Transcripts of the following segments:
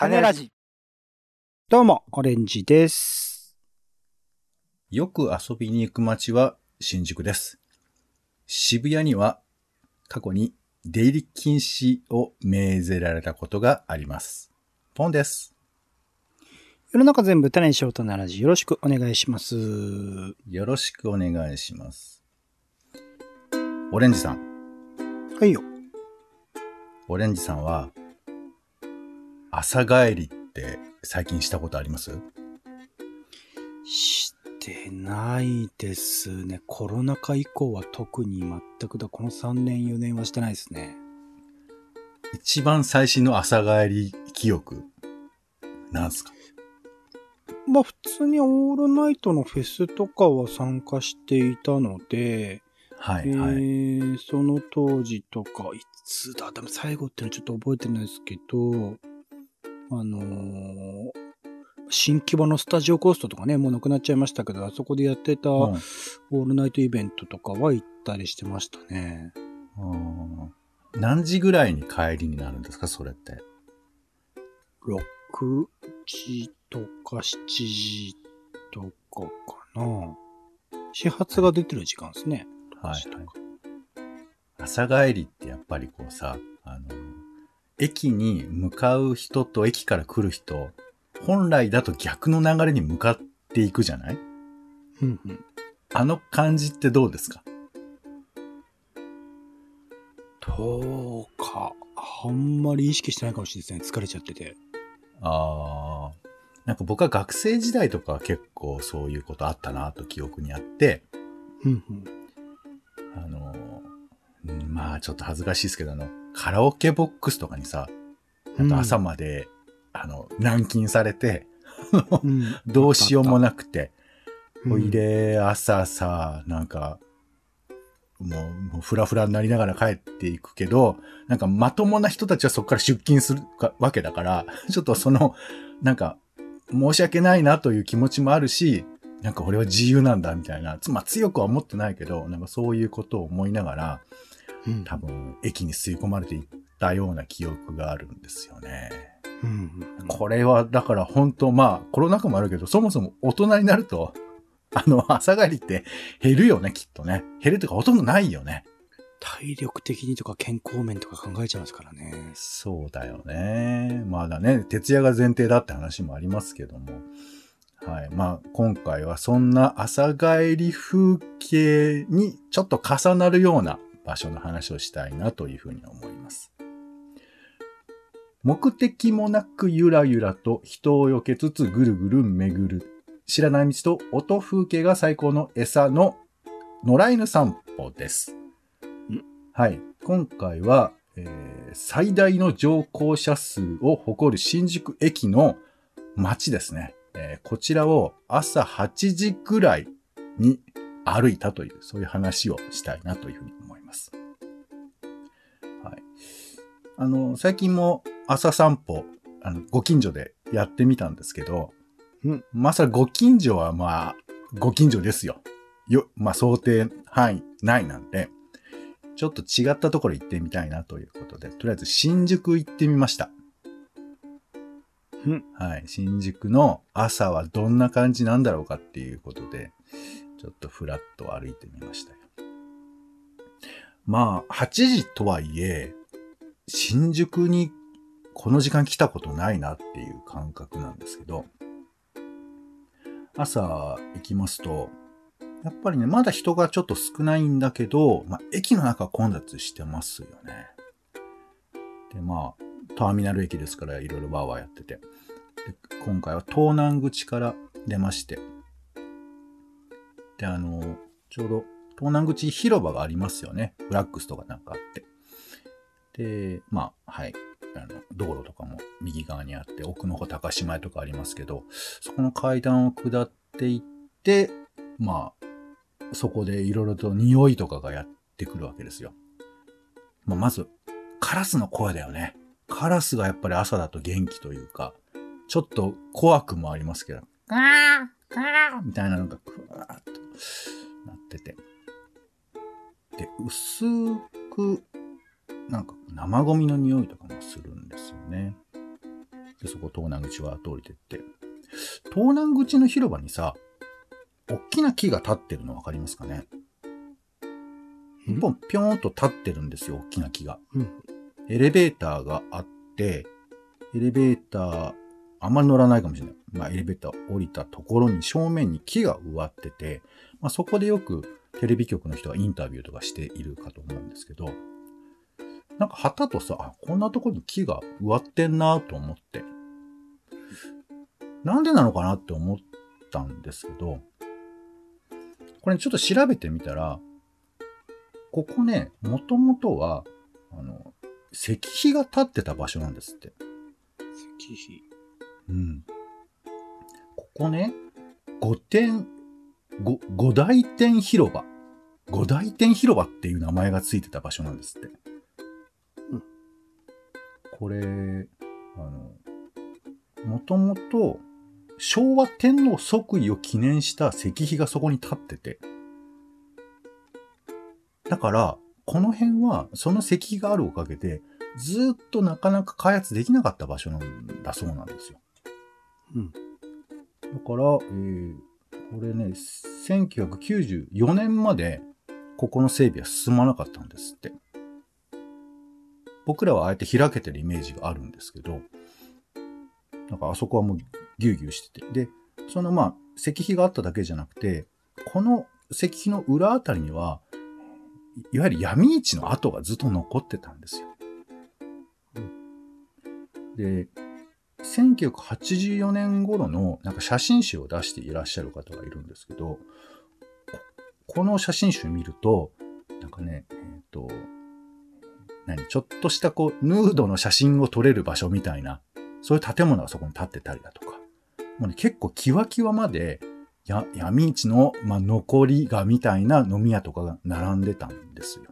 種ラジ。どうも、オレンジです。よく遊びに行く街は新宿です。渋谷には過去に出入り禁止を命ぜられたことがあります。ポンです。世の中全部種にしよう種ラジ。よろしくお願いします。よろしくお願いします。オレンジさん。はいよ。オレンジさんは朝帰りって最近したことあります？してないですね。コロナ禍以降は特に全くだ。この3年4年はしてないですね。一番最新の朝帰り記憶なんすか？まあ普通にオールナイトのフェスとかは参加していたので、はいはい。えーその当時とか、いつだ、でも最後っていうのはちょっと覚えてないですけど、あのー新規場のスタジオコーストとかね、もうなくなっちゃいましたけど、あそこでやってたオうんールナイトイベントとかは行ったりしてましたね。うん何時ぐらいに帰りになるんですかそれって？6時とか7時とかかな。始発が出てる時間ですね。はい6時とか朝帰りってやっぱりこうさ、あの、駅に向かう人と駅から来る人、本来だと逆の流れに向かっていくじゃない？うんうんあの感じってどうですか？どうか、あんまり意識してないかもしれないですね。疲れちゃってて。ああ。なんか僕は学生時代とかは結構そういうことあったなと記憶にあって、うんうん。あの、うんまあちょっと恥ずかしいですけど、あの、カラオケボックスとかにさ、あと朝まで、あの、軟禁されて、うん、どうしようもなくて、うん。おいで、朝さ、なんか、もう、もうフラフラになりながら帰っていくけど、なんかまともな人たちはそこから出勤するかわけだから、ちょっとその、なんか、申し訳ないなという気持ちもあるし、なんか俺は自由なんだみたいな、つまあ強くは思ってないけど、なんかそういうことを思いながら、うん多分駅に吸い込まれていったような記憶があるんですよね。うんうんこれは、だから本当まあ、コロナ禍もあるけど、そもそも大人になると、あの、朝帰りって減るよね、きっとね。減るというか、ほとんどないよね。体力的にとか健康面とか考えちゃいますからね。そうだよね。まだね、徹夜が前提だって話もありますけども。はい。まあ、今回はそんな朝帰り風景にちょっと重なるような場所の話をしたいなというふうに思います。目的もなくゆらゆらと人を避けつつぐるぐる巡る。知らない道と音風景が最高の餌の野良犬散歩です。はい。今回は、えー最大の乗降者数を誇る新宿駅の街ですね。えーこちらを朝8時ぐらいに歩いたという、そういう話をしたいなというふうにます。はい。あの、最近も朝散歩、あの、ご近所でやってみたんですけど、うんまさご近所はまあ、ご近所ですよ。よ、まあ想定範囲内なんで、ちょっと違ったところ行ってみたいなということで、とりあえず新宿行ってみました。うんはい。新宿の朝はどんな感じなんだろうかっていうことで、ちょっとふらっと歩いてみましたよ。まあ、8時とはいえ、新宿にこの時間来たことないなっていう感覚なんですけど、朝行きますと、やっぱりね、まだ人がちょっと少ないんだけど、まあ、駅の中混雑してますよね。で、まあ、ターミナル駅ですから、いろいろワーワーやってて。今回は東南口から出まして。で、あの、ちょうど東南口広場がありますよね。フラックスとかなんかあって。で、まあ、はい。あの、道路とかも右側にあって、奥の方高島屋とかありますけど、そこの階段を下っていって、まあ、そこでいろいろと匂いとかがやってくるわけですよ。まあ、まず、カラスの声だよね。カラスがやっぱり朝だと元気というか、ちょっと怖くもありますけど、ガーガーみたいなのがクワーっとなってて。で、薄く、なんか生ゴミの匂いとかもするんですよね。で、そこ東南口は通りてって。東南口の広場にさ、大きな木が立ってるの分かりますかね？一本ぴょーんと立ってるんですよ、大きな木が。うん。エレベーターがあって、エレベーター、あんまり乗らないかもしれない。まあ、エレベーター降りたところに正面に木が植わってて、まあ、そこでよくテレビ局の人がインタビューとかしているかと思うんですけど、なんか旗とさ、あ、こんなところに木が植わってんなと思って。なんでなのかなって思ったんですけど、これちょっと調べてみたら、ここね、もともとは、あの、石碑が立ってた場所なんですって。石碑。うん。ここね、五点、五、五大天広場。五大天広場っていう名前がついてた場所なんですって。うんこれ、あの、もともと、昭和天皇即位を記念した石碑がそこに立ってて。だから、この辺は、その石碑があるおかげで、ずっとなかなか開発できなかった場所なんだそうなんですよ。うん。だから、えーこれね、1994年まで、ここの整備は進まなかったんですって。僕らはあえて開けてるイメージがあるんですけど、なんかあそこはもうギュウギュウしてて。で、そのまあ、石碑があっただけじゃなくて、この石碑の裏あたりには、いわゆる闇市の跡がずっと残ってたんですよ。で、1984年頃のなんか写真集を出していらっしゃる方がいるんですけど、この写真集見ると、なんかね、えっ、と、何、ちょっとしたこう、ヌードの写真を撮れる場所みたいな、そういう建物がそこに建ってたりだとか、もうね、結構キワキワまで、や、闇市の、まあ、残りがみたいな飲み屋とかが並んでたんですよ。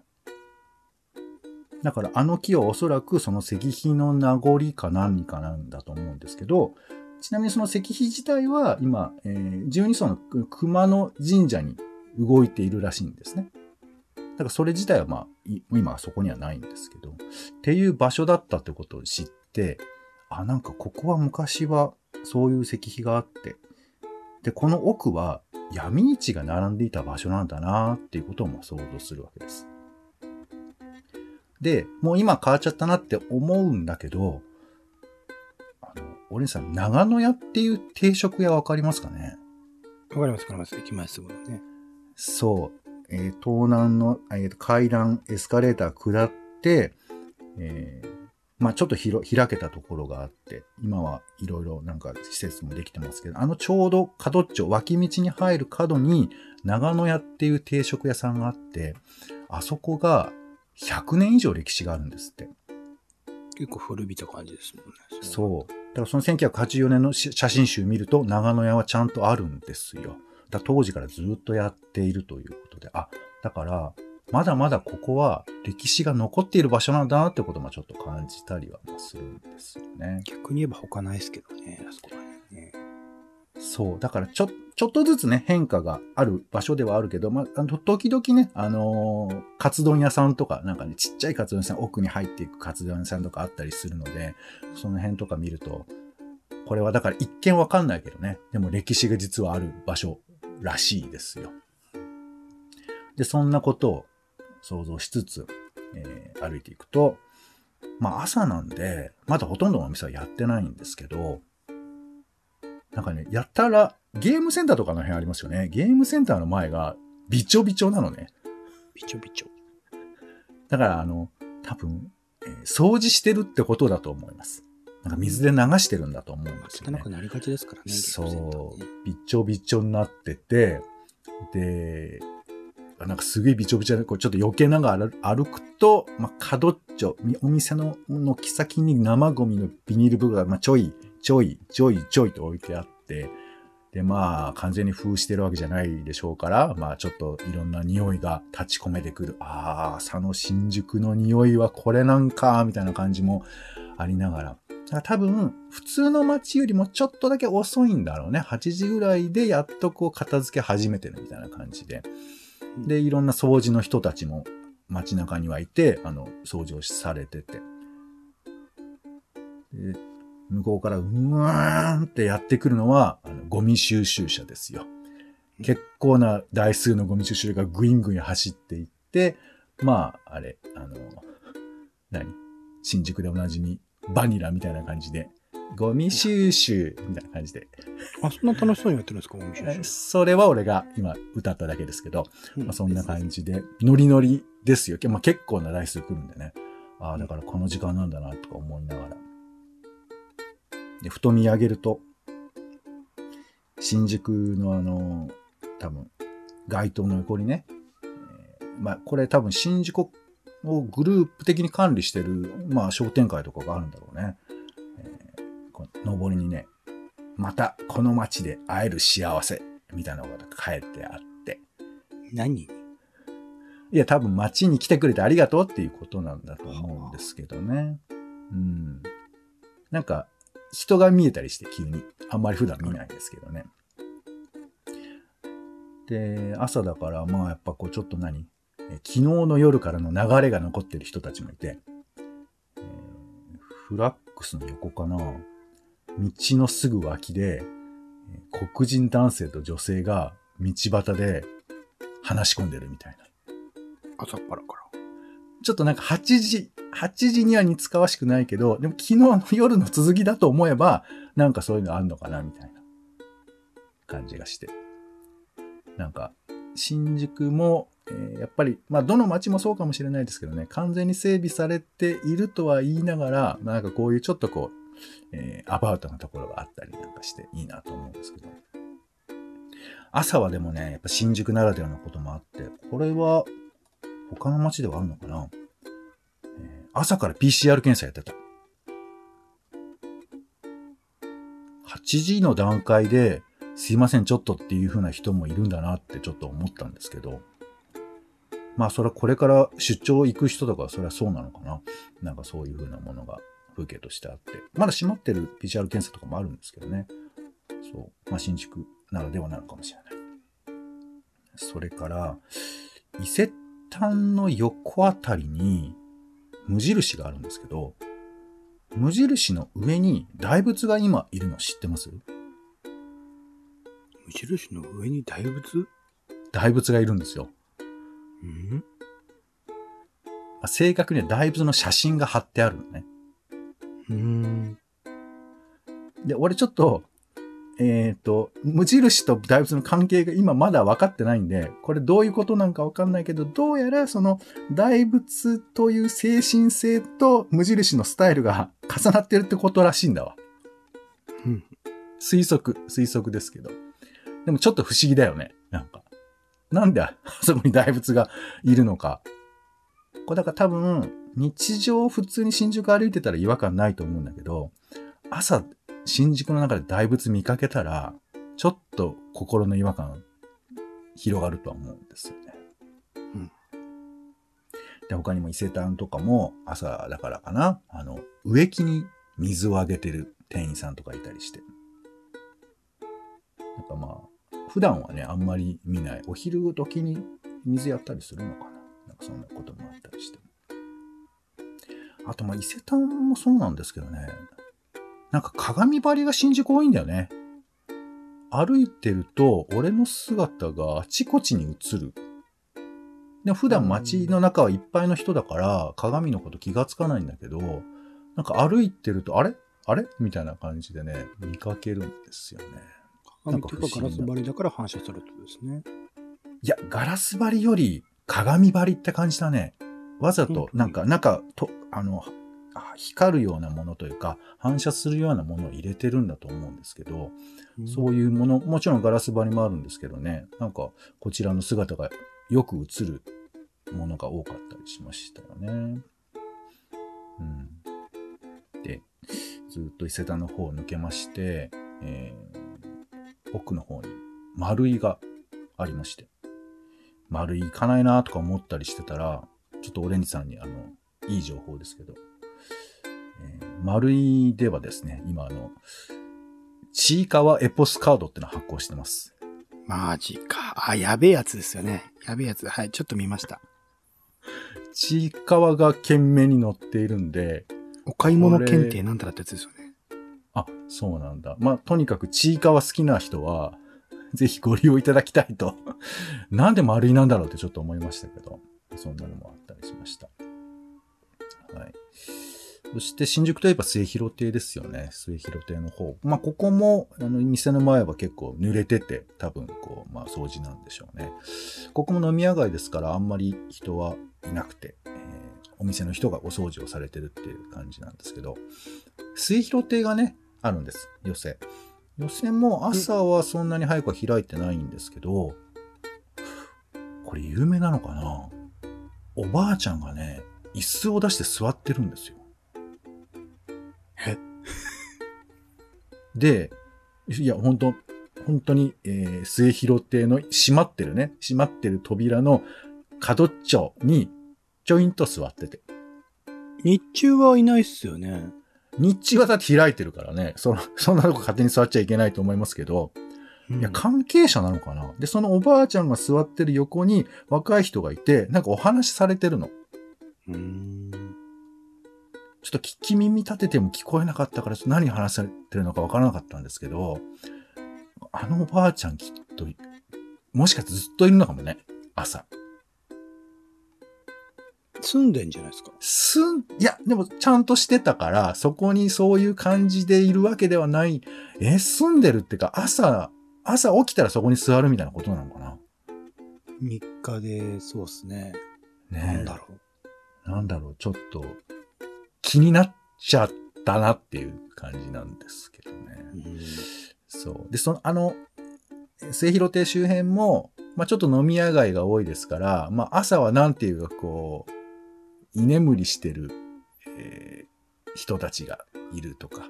だからあの木はおそらくその石碑の名残か何かなんだと思うんですけど、ちなみにその石碑自体は今、えー、12層の熊野神社に動いているらしいんですね。だからそれ自体はまあ、今はそこにはないんですけど、っていう場所だったってことを知って、あ、なんかここは昔はそういう石碑があって、で、この奥は闇市が並んでいた場所なんだなっていうことを想像するわけです。で、もう今変わっちゃったなって思うんだけど、あの、お姉さん、長野屋っていう定食屋わかりますかね？わかります、わかります。駅前すぐのね。そう。えー東南の、えーと階段、エスカレーター下って、えーまあちょっと広開けたところがあって、今はいろいろなんか施設もできてますけど、あのちょうど角っちょ、脇道に入る角に長野屋っていう定食屋さんがあって、あそこが100年以上歴史があるんですって。結構古びた感じですもんね。そう。だからその1984年のし写真集見ると長野屋はちゃんとあるんですよ。だから当時からずっとやっているということで。あ、だから、まだまだここは歴史が残っている場所なんだなってこともちょっと感じたりはするんですよね。逆に言えば他ないですけどね、あそこら辺ね。そう。だからちょ、ちょっとずつね、変化がある場所ではあるけど、まあ、あの時々ね、あのーカツ丼屋さんとか、なんかね、ちっちゃいカツ丼屋さん、奥に入っていくカツ丼屋さんとかあったりするので、その辺とか見ると、これはだから一見わかんないけどね、でも歴史が実はある場所らしいですよ。で、そんなことを想像しつつ、えー歩いていくと、まあ朝なんで、まだほとんどのお店はやってないんですけど、なんかね、やったら、ゲームセンターとかの辺ありますよね。ゲームセンターの前がびちょびちょなのね。びちょびちょ。だから、あの、多分、えー掃除してるってことだと思います。なんか水で流してるんだと思うんですよね汚く。なりがちですからね、そうゲームセンターね。びちょびちょになってて、で、なんかすげえびちょびちょで、こうちょっと避けながら歩くと、まあ、角っちょ、みお店の軒先に生ゴミのビニール袋が、まあ、ちょい、ちょい、ちょい、ちょいと置いてあって、で、まあ、完全に封してるわけじゃないでしょうから、まあ、ちょっといろんな匂いが立ち込めてくる。ああ、朝の新宿の匂いはこれなんか、みたいな感じもありながら。ら多分、普通の街よりもちょっとだけ遅いんだろうね。8時ぐらいでやっとこう片付け始めてるみたいな感じで。で、いろんな掃除の人たちも街中にはいて、あの、掃除をされてて。で向こうからうわーんってやってくるのは、あのゴミ収集車ですよ。結構な台数のゴミ収集がぐいんぐいん走っていって、まあ、あれ、あの、何？新宿でおなじみ、バニラみたいな感じで、ゴミ収集みたいな感じで。あ、そんな楽しそうにやってるんですか、お店 えそれは俺が今歌っただけですけど、うんまあ、そんな感じで、ノリノリですよ。まあ、結構な台数来るんでね。ああ、だからこの時間なんだなとか思いながら。で、ふと見上げると、新宿のあの、多分、街灯の横にね、えーまあ、これ多分新宿をグループ的に管理してる、まあ、商店会とかがあるんだろうね。えーこの上りにね、またこの街で会える幸せ、みたいなのが書いてあって、何？いや、多分街に来てくれてありがとうっていうことなんだと思うんですけどね。うん。なんか、人が見えたりして急に。あんまり普段見ないですけどね。で、朝だから、まあやっぱこうちょっと何？昨日の夜からの流れが残ってる人たちもいて、フラックスの横かな？道のすぐ脇で、黒人男性と女性が道端で話し込んでるみたいな。朝っぱらから。ちょっとなんか8時、8時には似つかわしくないけど、でも昨日の夜の続きだと思えば、なんかそういうのあんのかなみたいな感じがして。なんか、新宿も、えーやっぱり、まあどの街もそうかもしれないですけどね、完全に整備されているとは言いながら、なんかこういうちょっとこう、えーアバウトなところがあったりなんかしていいなと思うんですけど。朝はでもね、やっぱ新宿ならではのこともあって、これは他の街ではあるのかな、えー朝から PCR 検査やってた。8時の段階で、すいません、ちょっとっていう風な人もいるんだなってちょっと思ったんですけど、まあそれはこれから出張行く人とかはそれはそうなのかな？なんかそういう風なものが風景としてあって。まだ閉まってる PCR 検査とかもあるんですけどね。そう。まあ新宿ならではなのかもしれない。それから、伊勢丹の横あたりに無印があるんですけど、無印の上に大仏が今いるの知ってます？無印の上に大仏？大仏がいるんですよ。うん？まあ正確には大仏の写真が貼ってあるのね。うん。で、俺ちょっと、えっ、と、無印と大仏の関係が今まだ分かってないんで、これどういうことなんか分かんないけど、どうやらその大仏という精神性と無印のスタイルが重なってるってことらしいんだわ。うん。推測、推測ですけど。でもちょっと不思議だよね。なんか。なんであ そこに大仏がいるのか。これだから多分、日常普通に新宿歩いてたら違和感ないと思うんだけど、朝、新宿の中で大仏見かけたら、ちょっと心の違和感広がるとは思うんですよね。うんで、他にも伊勢丹とかも朝だからかな、あの、植木に水をあげてる店員さんとかいたりして。なんかまあ、普段はね、あんまり見ない。お昼時に水やったりするのかな。なんかそんなこともあったりして。あとまあ伊勢丹もそうなんですけどね。なんか鏡張りが新宿多いんだよね。歩いてると、俺の姿があちこちに映る。でも普段街の中はいっぱいの人だから、鏡のこと気がつかないんだけど、なんか歩いてると、あれ？あれ？みたいな感じでね、見かけるんですよね。鏡とかガラス張りだから反射するってことですね。いや、ガラス張りより鏡張りって感じだね。わざと、うんなんか、なんか、と、あの、あ光るようなものというか、反射するようなものを入れてるんだと思うんですけど、そういうもの、もちろんガラス張りもあるんですけどね、なんか、こちらの姿がよく映るものが多かったりしましたよね。うん。で、ずっと伊勢丹の方を抜けまして、えー奥の方に丸いがありまして、丸い行かないなとか思ったりしてたら、ちょっとオレンジさんにあの、いい情報ですけど、えー丸いではですね、今あの、ちいかわエポスカードってのを発行してます。マジか。あ、やべえやつですよね。やべえやつ。はい、ちょっと見ました。ちいかわが懸命に載っているんで、お買い物検定なんたらってやつですよね。あ、そうなんだ。まあ、とにかくちいかわ好きな人は、ぜひご利用いただきたいと。なんで丸いなんだろうってちょっと思いましたけど、そんなのもあったりしました。はい。そして新宿といえば末広亭ですよね。末広亭の方。まあ、ここも、あの、店の前は結構濡れてて、多分こう、まあ、掃除なんでしょうね。ここも飲み屋街ですから、あんまり人はいなくて、えーお店の人がお掃除をされてるっていう感じなんですけど、末広亭がね、あるんです。寄せ。寄せも朝はそんなに早くは開いてないんですけど、これ有名なのかな？おばあちゃんがね、椅子を出して座ってるんですよ。で、いや、本当本当に、えー、末広亭の閉まってるね、閉まってる扉の角っちょに、ちょいんと座ってて。日中はいないっすよね。日中はだって開いてるからね、その、そんなとこ勝手に座っちゃいけないと思いますけど、うんいや、関係者なのかなで、そのおばあちゃんが座ってる横に若い人がいて、なんかお話しされてるの。ちょっと聞き耳立てても聞こえなかったから、ちょっと何話されてるのかわからなかったんですけど、あのおばあちゃんきっと、もしかしてずっといるのかもね。朝。住んでんじゃないですか。すん、いや、でもちゃんとしてたから、そこにそういう感じでいるわけではない。え、住んでるってか、朝、朝起きたらそこに座るみたいなことなのかな？日課で、そうっすね。ねなんだろう。なんだろう、ちょっと気になっちゃったなっていう感じなんですけどね。うんそう。で、その、あの、末広亭周辺も、まあちょっと飲み屋街が多いですから、まあ朝はなんていうかこう、居眠りしてる、えー人たちがいるとか、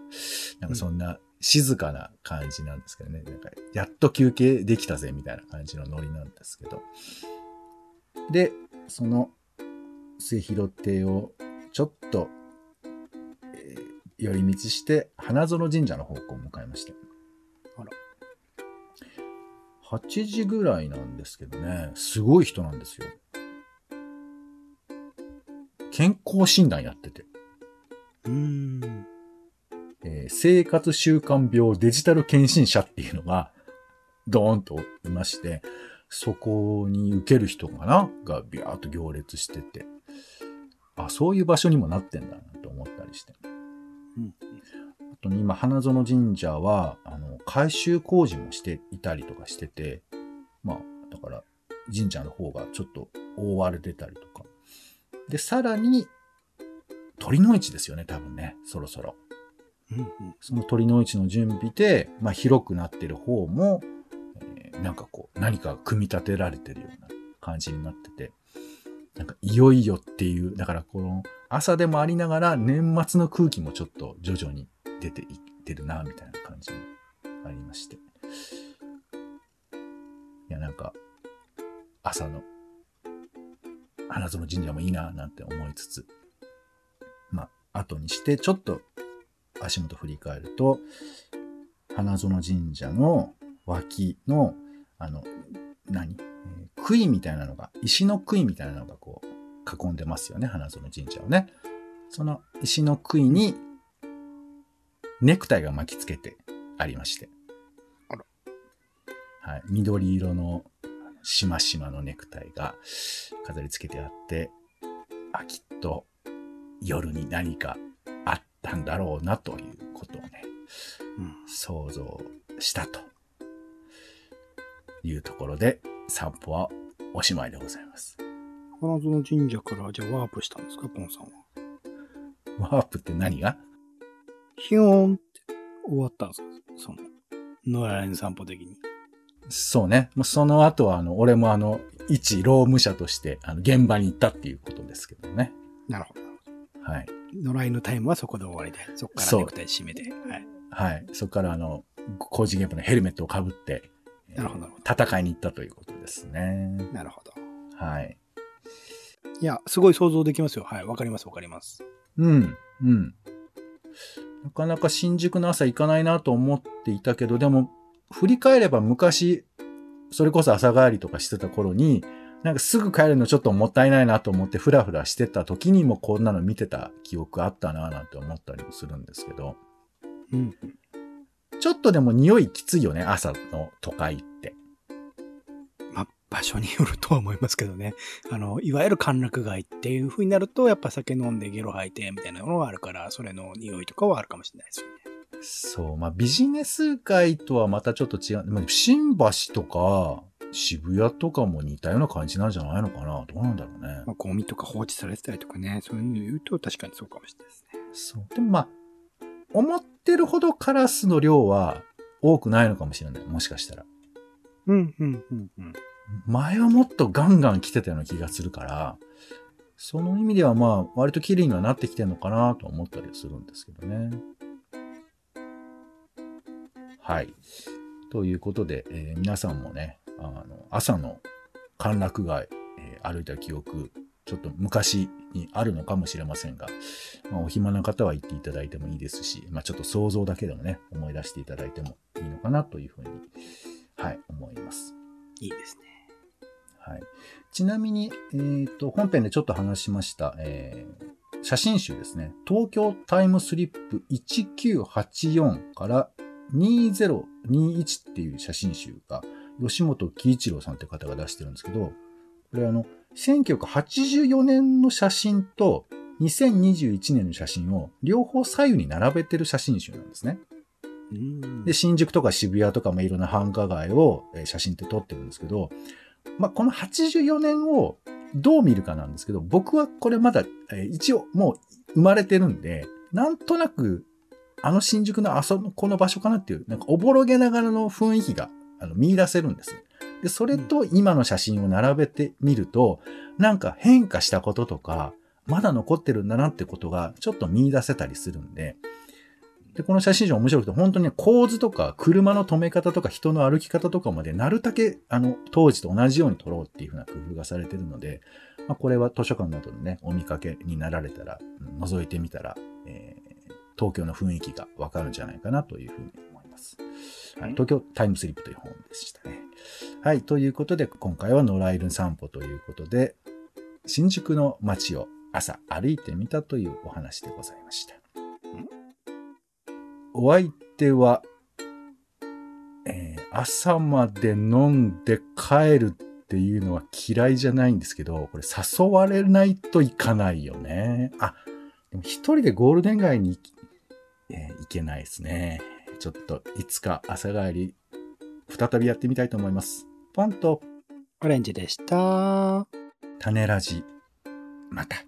なんかそんな静かな感じなんですけどね。なんか、やっと休憩できたぜみたいな感じのノリなんですけど。で、その末広亭をちょっと、えー寄り道して、花園神社の方向を向かいました。あら。8時ぐらいなんですけどね、すごい人なんですよ。健康診断やってて、うーん。えー生活習慣病デジタル検診者っていうのが、ドーンといまして、そこに受ける人かな？がビャーっと行列してて、あ、そういう場所にもなってんだなと思ったりして。うんあとね、今、花園神社は、あの、改修工事もしていたりとかしてて、まあ、だから、神社の方がちょっと覆われてたりとか。で、さらに、鳥の市ですよね、多分ね、そろそろ。うんうんその鳥の市の準備で、まあ、広くなってる方も、えーなんかこう、何か組み立てられてるような感じになってて、なんかいよいよっていう、だからこの朝でもありながら年末の空気もちょっと徐々に出ていってるな、みたいな感じもありまして。いや、なんか、朝の花園神社もいいな、なんて思いつつ、まあ、後にして、ちょっと足元振り返ると、花園神社の脇の、あの、何、え杭みたいなのが、石の杭みたいなのがこう、囲んでますよね、花園神社をね。その石の杭に、ネクタイが巻きつけてありまして。はい。緑色の、しましまのネクタイが飾り付けてあって、あ、きっと、夜に何かあったんだろうなということをね、うん想像したというところで散歩はおしまいでございます。花園神社からじゃあワープしたんですか、ポンさんは？ワープって何が？ヒヨーンって終わったんですかその、野良連散歩的に。そうね。その後は、あの、俺もあの、一労務者として、あの、現場に行ったっていうことですけどね。なるほど。はい。野良犬タイムはそこで終わりで、そこからネクタイ締めて。はい。はい。そこからあの、工事現場のヘルメットをかぶって、えーなるほどなるほ戦いに行ったということですね。なるほど。はい。いや、すごい想像できますよ。はい。わかります、わかります。うん、うん。なかなか新宿の朝行かないなと思っていたけど、でも、振り返れば昔、それこそ朝帰りとかしてた頃に、なんかすぐ帰るのちょっともったいないなと思ってフラフラしてた時にもこんなの見てた記憶あったななんて思ったりもするんですけど、うん。ちょっとでも匂いきついよね、朝の都会って。まあ、場所によるとは思いますけどね。あの、いわゆる歓楽街っていう風になると、やっぱ酒飲んでゲロ吐いてみたいなのがあるから、それの匂いとかはあるかもしれないですよね。そう、まあビジネス街とはまたちょっと違う。まあ、新橋とか渋谷とかも似たような感じなんじゃないのかなどうなんだろうね。まあ、ゴミとか放置されてたりとかね、そういうの言うと確かにそうかもしれないですね。そう。でもまあ、思ってるほどカラスの量は多くないのかもしれない。もしかしたら。うん、うん、うん、うん。前はもっとガンガン来てたような気がするから、その意味ではまあ、割と綺麗にはなってきてるのかなと思ったりするんですけどね。はい。ということで、えー皆さんもね、あの、朝の歓楽街、えー歩いた記憶、ちょっと昔にあるのかもしれませんが、まあ、お暇な方は行っていただいてもいいですし、まあ、ちょっと想像だけでもね、思い出していただいてもいいのかなというふうに、はい、思います。いいですね。はい。ちなみに、えっ、と、本編でちょっと話しました、えー写真集ですね。東京タイムスリップ1984から2021っていう写真集が、吉本喜一郎さんって方が出してるんですけど、これあの、1984年の写真と2021年の写真を両方左右に並べてる写真集なんですね。うんで、新宿とか渋谷とかもいろんな繁華街をえー写真って撮ってるんですけど、まあ、この84年をどう見るかなんですけど、僕はこれまだ、えー一応もう生まれてるんで、なんとなく、あの新宿のあそこの場所かなっていう、なんかおぼろげながらの雰囲気があの見出せるんです。で、それと今の写真を並べてみると、なんか変化したこととか、まだ残ってるんだなってことがちょっと見出せたりするんで、で、この写真集面白くて、本当にね構図とか、車の止め方とか、人の歩き方とかまで、なるだけ、あの、当時と同じように撮ろうっていうふうな工夫がされてるので、まあ、これは図書館などでね、お見かけになられたら、うん覗いてみたら、えー東京の雰囲気がわかるんじゃないかなというふうに思います。はい、東京タイムスリップという本でしたね。はい、ということで、今回は野良犬散歩ということで、新宿の街を朝歩いてみたというお話でございました。お相手は、えー朝まで飲んで帰るっていうのは嫌いじゃないんですけど、これ誘われないといかないよね。あ、でも一人でゴールデン街に行き、えー行けないですね。ちょっといつか朝帰り、再びやってみたいと思います。ポンとオレンジでした。種ラジ、また。